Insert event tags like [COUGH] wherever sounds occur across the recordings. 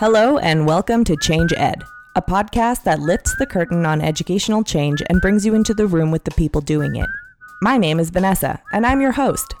Hello, and welcome to Change Ed, a podcast that lifts the curtain on educational change and brings you into the room with the people doing it. My name is Vanessa, and I'm your host.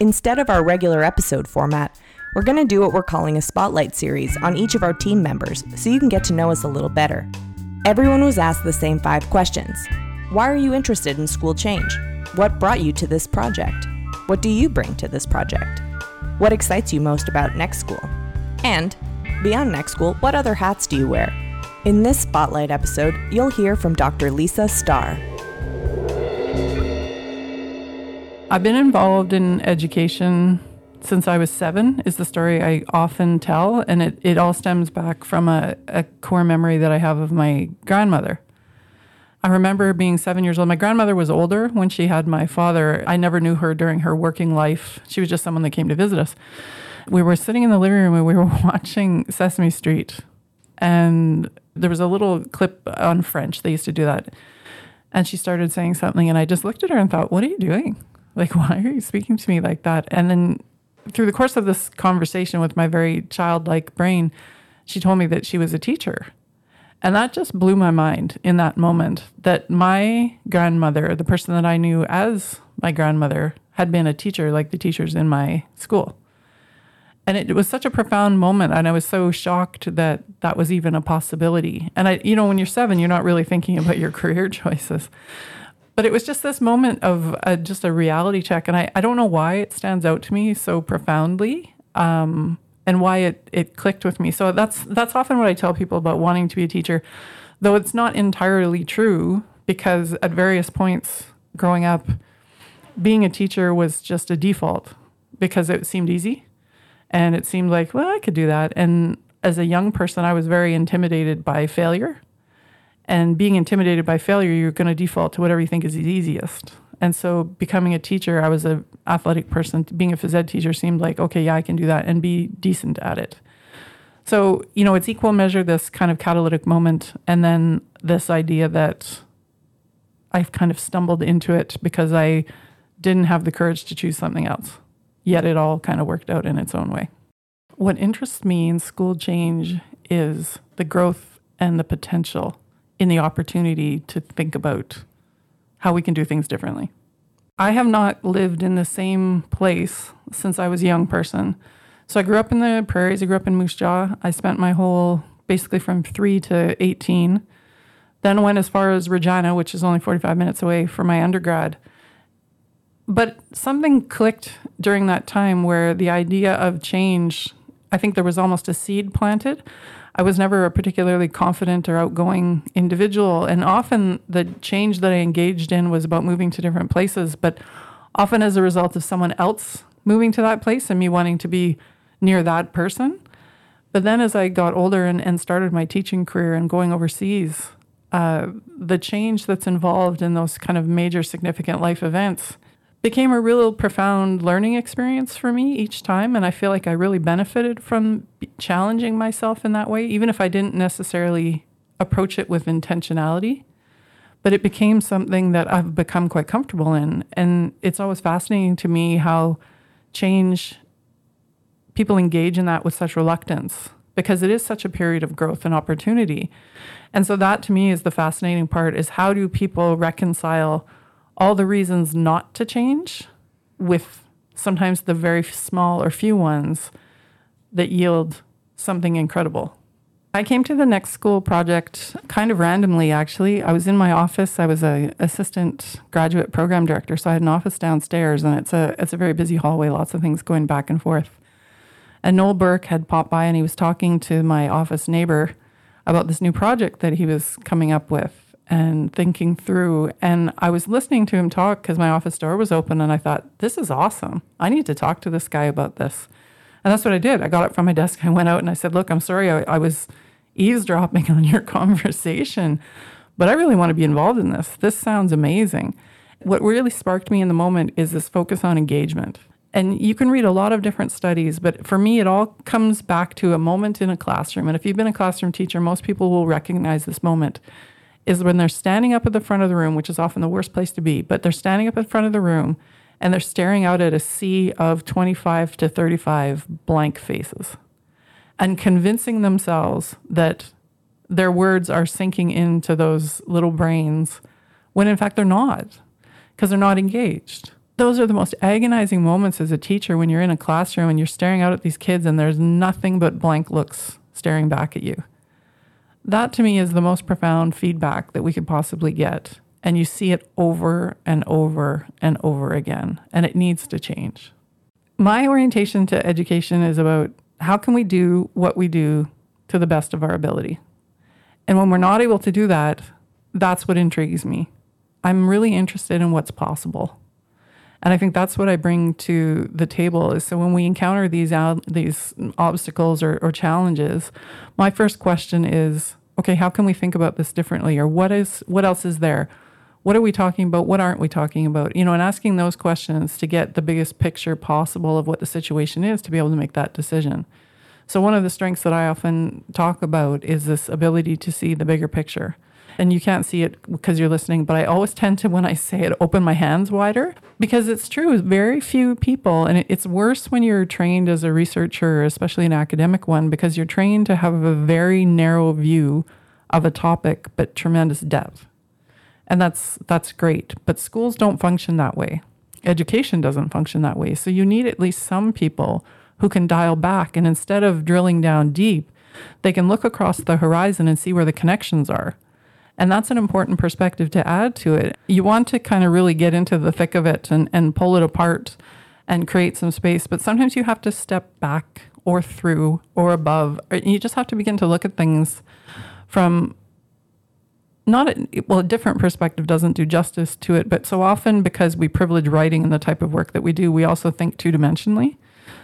Instead of our regular episode format, we're going to do what we're calling a spotlight series on each of our team members so you can get to know us a little better. Everyone was asked the same five questions Why are you interested in school change? What brought you to this project? What do you bring to this project? What excites you most about Next School? And, beyond Next School, what other hats do you wear? In this Spotlight episode, you'll hear from Dr. Lisa Starr. I've been involved in education since I was seven, is the story I often tell. And it, it all stems back from a, a core memory that I have of my grandmother. I remember being seven years old. My grandmother was older when she had my father. I never knew her during her working life. She was just someone that came to visit us. We were sitting in the living room and we were [LAUGHS] watching Sesame Street. And there was a little clip on French. They used to do that. And she started saying something. And I just looked at her and thought, What are you doing? Like, [LAUGHS] why are you speaking to me like that? And then through the course of this conversation with my very childlike brain, she told me that she was a teacher and that just blew my mind in that moment that my grandmother, the person that I knew as my grandmother, had been a teacher like the teachers in my school. And it, was such a profound moment. And I was so shocked that that was even a possibility. And I, you know, when you're seven, you're not really thinking about your [LAUGHS] career choices. But it was just this moment of a, just a reality check. And I, I don't know why it stands out to me so profoundly. Um, and why it, it clicked with me. So that's that's often what I tell people about wanting to be a teacher, though it's not entirely true because at various points growing up, being a teacher was just a default because it seemed easy and it seemed like, well, I could do that. And as a young person, I was very intimidated by failure. And being intimidated by failure, you're going to default to whatever you think is easiest. And so becoming a teacher, I was an athletic person. Being a phys ed teacher seemed like, okay, yeah, I can do that and be decent at it. So, you know, it's equal measure this kind of catalytic moment and then this idea that I've kind of stumbled into it because I didn't have the courage to choose something else. Yet it all kind of worked out in its own way. What interests me in school change is the growth and the potential in the opportunity to think about how we can do things differently. I have not lived in the same place since I was a young person. So I grew up in the prairies. I grew up in Moose Jaw. I spent my whole, basically from three to 18. Then went as far as Regina, which is only 45 minutes away for my undergrad. But something clicked during that time where the idea of change, I think there was almost a seed planted I was never a particularly confident or outgoing individual. And often the change that I engaged in was about moving to different places, but often as a result of someone else moving to that place and me wanting to be near that person. But then as I got older and, and started my teaching career and going overseas, uh, the change that's involved in those kind of major significant life events became a real profound learning experience for me each time. And I feel like I really benefited from challenging myself in that way, even if I didn't necessarily approach it with intentionality. But it became something that I've become quite comfortable in. And it's always fascinating to me how change, people engage in that with such reluctance because it is such a period of growth and opportunity. And so that to me is the fascinating part is how do people reconcile all the reasons not to change with sometimes the very small or few ones that yield something incredible. I came to the Next School project kind of randomly, actually. I was in my office. I was a assistant graduate program director, so I had an office downstairs, and it's a it's a very busy hallway, lots of things going back and forth. And Noel Burke had popped by, and he was talking to my office neighbor about this new project that he was coming up with and thinking through. And I was listening to him talk because my office door was open, and I thought, this is awesome. I need to talk to this guy about this. And that's what I did. I got up from my desk, I went out, and I said, Look, I'm sorry, I, I was eavesdropping [LAUGHS] on your conversation, but I really want to be involved in this. This sounds amazing. What really sparked me in the moment is this focus on engagement. And you can read a lot of different studies, but for me, it all comes back to a moment in a classroom. And if you've been a classroom teacher, most people will recognize this moment is when they're standing up at the front of the room, which is often the worst place to be, but they're standing up in front of the room and they're staring out at a sea of 25 to 35 blank faces. and convincing themselves that their words are sinking into those little brains when in fact they're not because they're not engaged. Those are the most agonizing moments as a teacher when you're in a classroom and you're staring out at these kids and there's nothing but blank looks staring back at you. That to me is the most profound feedback that we could possibly get. And you see it over and over and over again, and it needs to change. My orientation to education is about how can we do what we do to the best of our ability? And when we're not able to do that, that's what intrigues me. I'm really interested in what's possible. And I think that's what I bring to the table is so when we encounter these these obstacles or, or challenges, my first question is, okay, how can we think about this differently? Or what is what else is there? What are we talking about? What aren't we talking about? You know, and asking those questions to get the biggest picture possible of what the situation is to be able to make that decision. So, one of the strengths that I often talk about is this ability to see the bigger picture. And you can't see it because you're listening, but I always tend to, when I say it, open my hands wider because it's true. Very few people, and it's worse when you're trained as a researcher, especially an academic one, because you're trained to have a very narrow view of a topic, but tremendous depth. And that's that's great. But schools don't function that way. Education doesn't function that way. So you need at least some people who can dial back. And instead of drilling down deep, they can look across the horizon and see where the connections are. And that's an important perspective to add to it. You want to kind of really get into the thick of it and, and pull it apart and create some space. But sometimes you have to step back or through or above. You just have to begin to look at things from not a, well, a different perspective doesn't do justice to it, but so often because we privilege writing and the type of work that we do, we also think two dimensionally.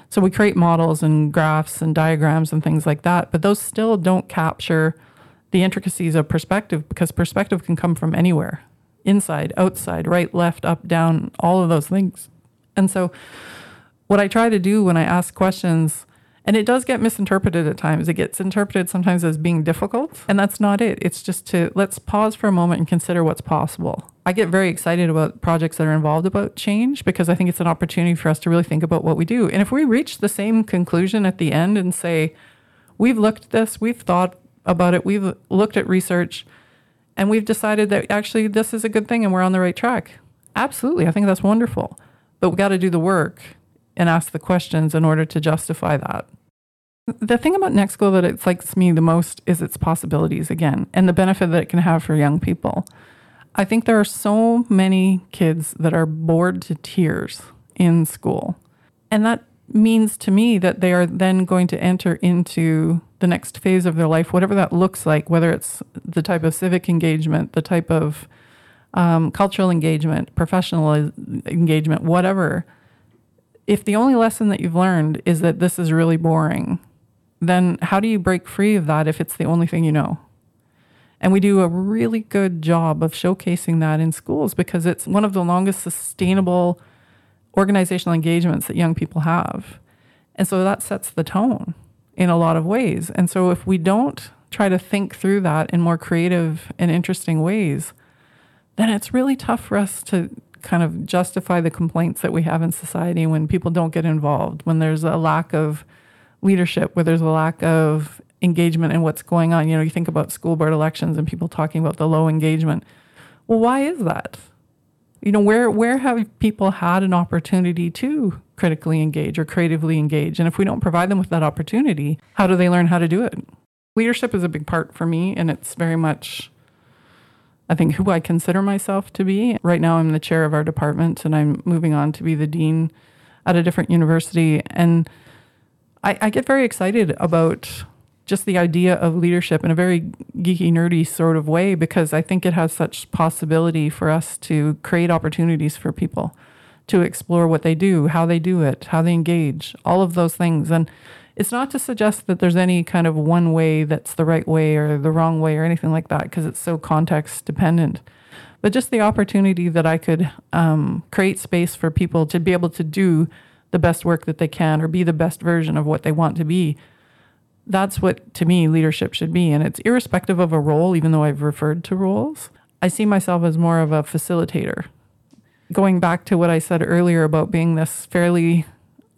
So we create models and graphs and diagrams and things like that, but those still don't capture the intricacies of perspective because perspective can come from anywhere inside, outside, right, left, up, down, all of those things. And so, what I try to do when I ask questions and it does get misinterpreted at times. It gets interpreted sometimes as being difficult, and that's not it. It's just to let's pause for a moment and consider what's possible. I get very excited about projects that are involved about change because I think it's an opportunity for us to really think about what we do. And if we reach the same conclusion at the end and say, we've looked at this, we've thought about it, we've looked at research, and we've decided that actually this is a good thing and we're on the right track. Absolutely. I think that's wonderful. But we got to do the work and ask the questions in order to justify that. The thing about Next School that excites me the most is its possibilities again and the benefit that it can have for young people. I think there are so many kids that are bored to tears in school. And that means to me that they are then going to enter into the next phase of their life, whatever that looks like, whether it's the type of civic engagement, the type of um, cultural engagement, professional engagement, whatever if the only lesson that you've learned is that this is really boring, then how do you break free of that if it's the only thing you know? And we do a really good job of showcasing that in schools because it's one of the longest sustainable organizational engagements that young people have. And so that sets the tone in a lot of ways. And so if we don't try to think through that in more creative and interesting ways, then it's really tough for us to kind of justify the complaints that we have in society when people don't get involved, when there's a lack of leadership, where there's a lack of engagement in what's going on. You know, you think about school board elections and people talking about the low engagement. Well, why is that? You know, where where have people had an opportunity to critically engage or creatively engage? And if we don't provide them with that opportunity, how do they learn how to do it? Leadership is a big part for me, and it's very much I think, who I consider myself to be. Right now, I'm the chair of our department and I'm moving on to be the dean at a different university. And I, I get very excited about just the idea of leadership in a very geeky, nerdy sort of way because I think it has such possibility for us to create opportunities for people to explore what they do, how they do it, how they engage, all of those things. And it's not to suggest that there's any kind of one way that's the right way or the wrong way or anything like that, because it's so context dependent. But just the opportunity that I could um, create space for people to be able to do the best work that they can or be the best version of what they want to be. That's what, to me, leadership should be. And it's irrespective of a role, even though I've referred to roles. I see myself as more of a facilitator. Going back to what I said earlier about being this fairly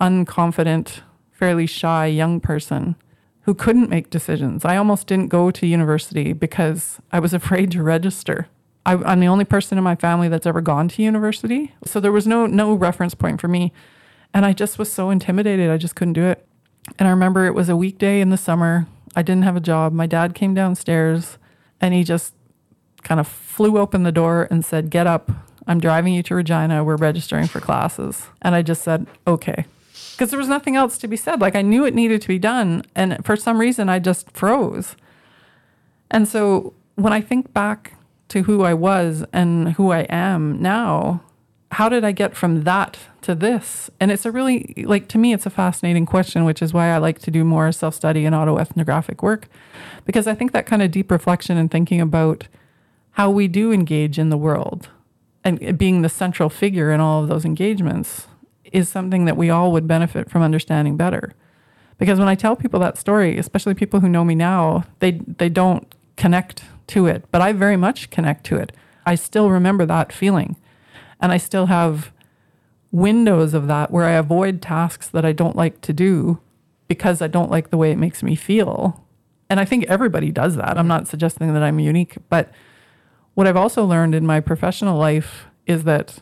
unconfident fairly shy young person who couldn't make decisions. I almost didn't go to university because I was [LAUGHS] afraid to register. I, am the only person in my family that's ever gone to university, so there was no no reference point for me, and I just was so intimidated. I just couldn't do it. And I remember it was a weekday in the summer. I didn't have a job. My dad came downstairs, and he just kind of flew open the door and said, "Get up! I'm driving you to Regina. We're registering for classes." And I just said, "Okay." because there was nothing else to be said. Like I knew it needed to be done. And for some reason, I just froze. And so when I think back to who I was and who I am now, how did I get from that to this? And it's a really, like, to me, it's a fascinating question, which is why I like to do more self study and autoethnographic work, because I think that kind of deep reflection and thinking about how we do engage in the world and being the central figure in all of those engagements is something that we all would benefit from understanding better. Because when I tell people that story, especially people who know me now, they they don't connect to it, but I very much connect to it. I still remember that feeling. And I still have windows of that where I avoid tasks that I don't like to do because I don't like the way it makes me feel. And I think everybody does that. I'm not suggesting that I'm unique, but what I've also learned in my professional life is that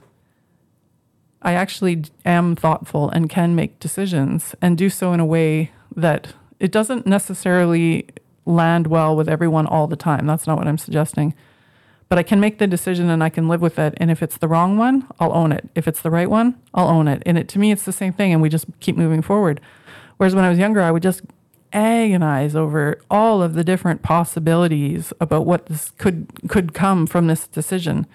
I actually am thoughtful and can make decisions and do so in a way that it doesn't necessarily land well with everyone all the time. That's not what I'm suggesting. But I can make the decision and I can live with it. And if it's the wrong one, I'll own it. If it's the right one, I'll own it. And it to me, it's the same thing. And we just keep moving forward. Whereas when I was younger, I would just agonize over all of the different possibilities about what this could could come from this decision.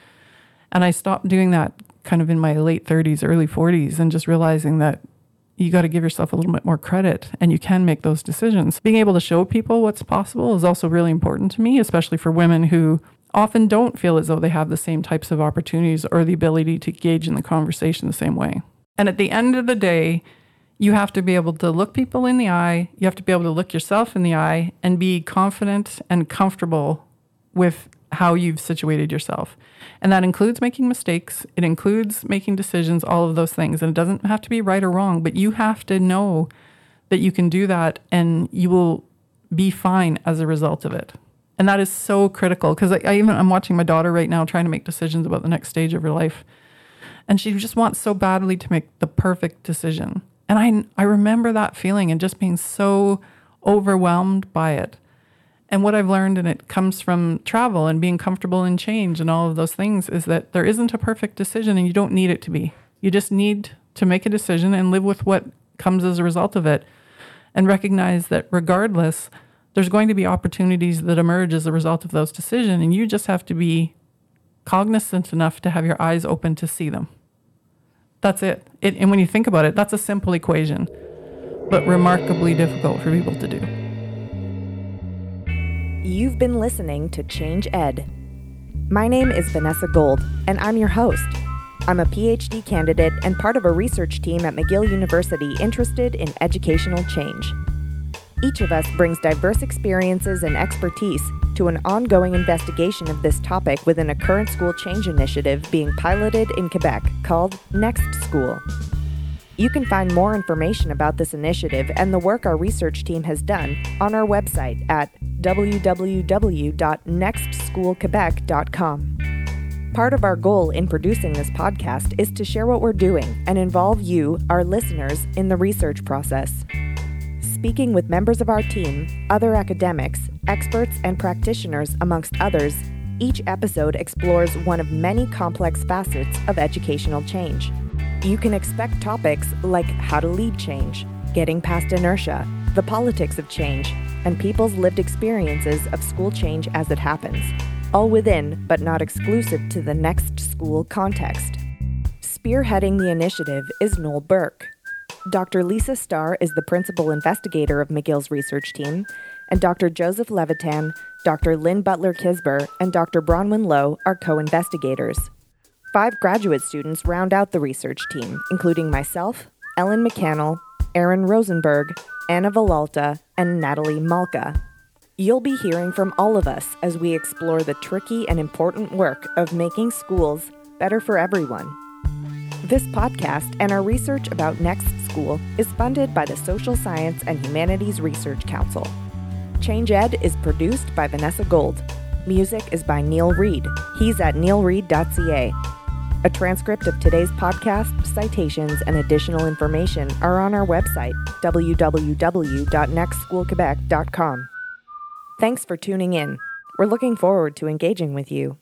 And I stopped doing that kind of in my late 30s, early 40s, and just realizing that you got to give yourself a little bit more credit and you can make those decisions. Being able to show people what's possible is also really important to me, especially for women who often don't feel as though they have the same types of opportunities or the ability to engage in the conversation the same way. And at the end of the day, you have to be able to look people in the eye, you have to be able to look yourself in the eye and be confident and comfortable with how you've situated yourself. And that includes making mistakes, it includes making decisions, all of those things. And it doesn't have to be right or wrong, but you have to know that you can do that and you will be fine as a result of it. And that is so critical because I, I, even I'm watching my daughter right now trying to make decisions about the next stage of her life. And she just wants so badly to make the perfect decision. And I I remember that feeling and just being so overwhelmed by it. And what I've learned, and it comes from travel and being comfortable in change and all of those things, is that there isn't a perfect decision and you don't need it to be. You just need to make a decision and live with what comes as a result of it and recognize that regardless, there's going to be opportunities that emerge as a result of those decisions. And you just have to be cognizant enough to have your eyes open to see them. That's it. it and when you think about it, that's a simple equation, but remarkably difficult for people to do. You've been listening to Change Ed. My name is Vanessa Gold, and I'm your host. I'm a PhD candidate and part of a research team at McGill University interested in educational change. Each of us brings diverse experiences and expertise to an ongoing investigation of this topic within a current school change initiative being piloted in Quebec called Next School. You can find more information about this initiative and the work our research team has done on our website at www.nextschoolquebec.com. Part of our goal in producing this podcast is to share what we're doing and involve you, our listeners, in the research process. Speaking with members of our team, other academics, experts, and practitioners, amongst others, each episode explores one of many complex facets of educational change. You can expect topics like how to lead change, getting past inertia, the politics of change, and people's lived experiences of school change as it happens, all within but not exclusive to the next school context. Spearheading the initiative is Noel Burke. Dr. Lisa Starr is the principal investigator of McGill's research team, and Dr. Joseph Levitan, Dr. Lynn Butler Kisber, and Dr. Bronwen Low are co investigators. Five graduate students round out the research team, including myself, Ellen McCannell, Aaron Rosenberg, Anna Valalta, and Natalie Malka. You'll be hearing from all of us as we explore the tricky and important work of making schools better for everyone. This podcast and our research about Next School is funded by the Social Science and Humanities Research Council. Change Ed is produced by Vanessa Gold. Music is by Neal Read. He's at nealread.ca. A transcript of today's podcast, citations, and additional information are on our website, www.nextschoolquebec.com. Thanks for tuning in. We're looking forward to engaging with you.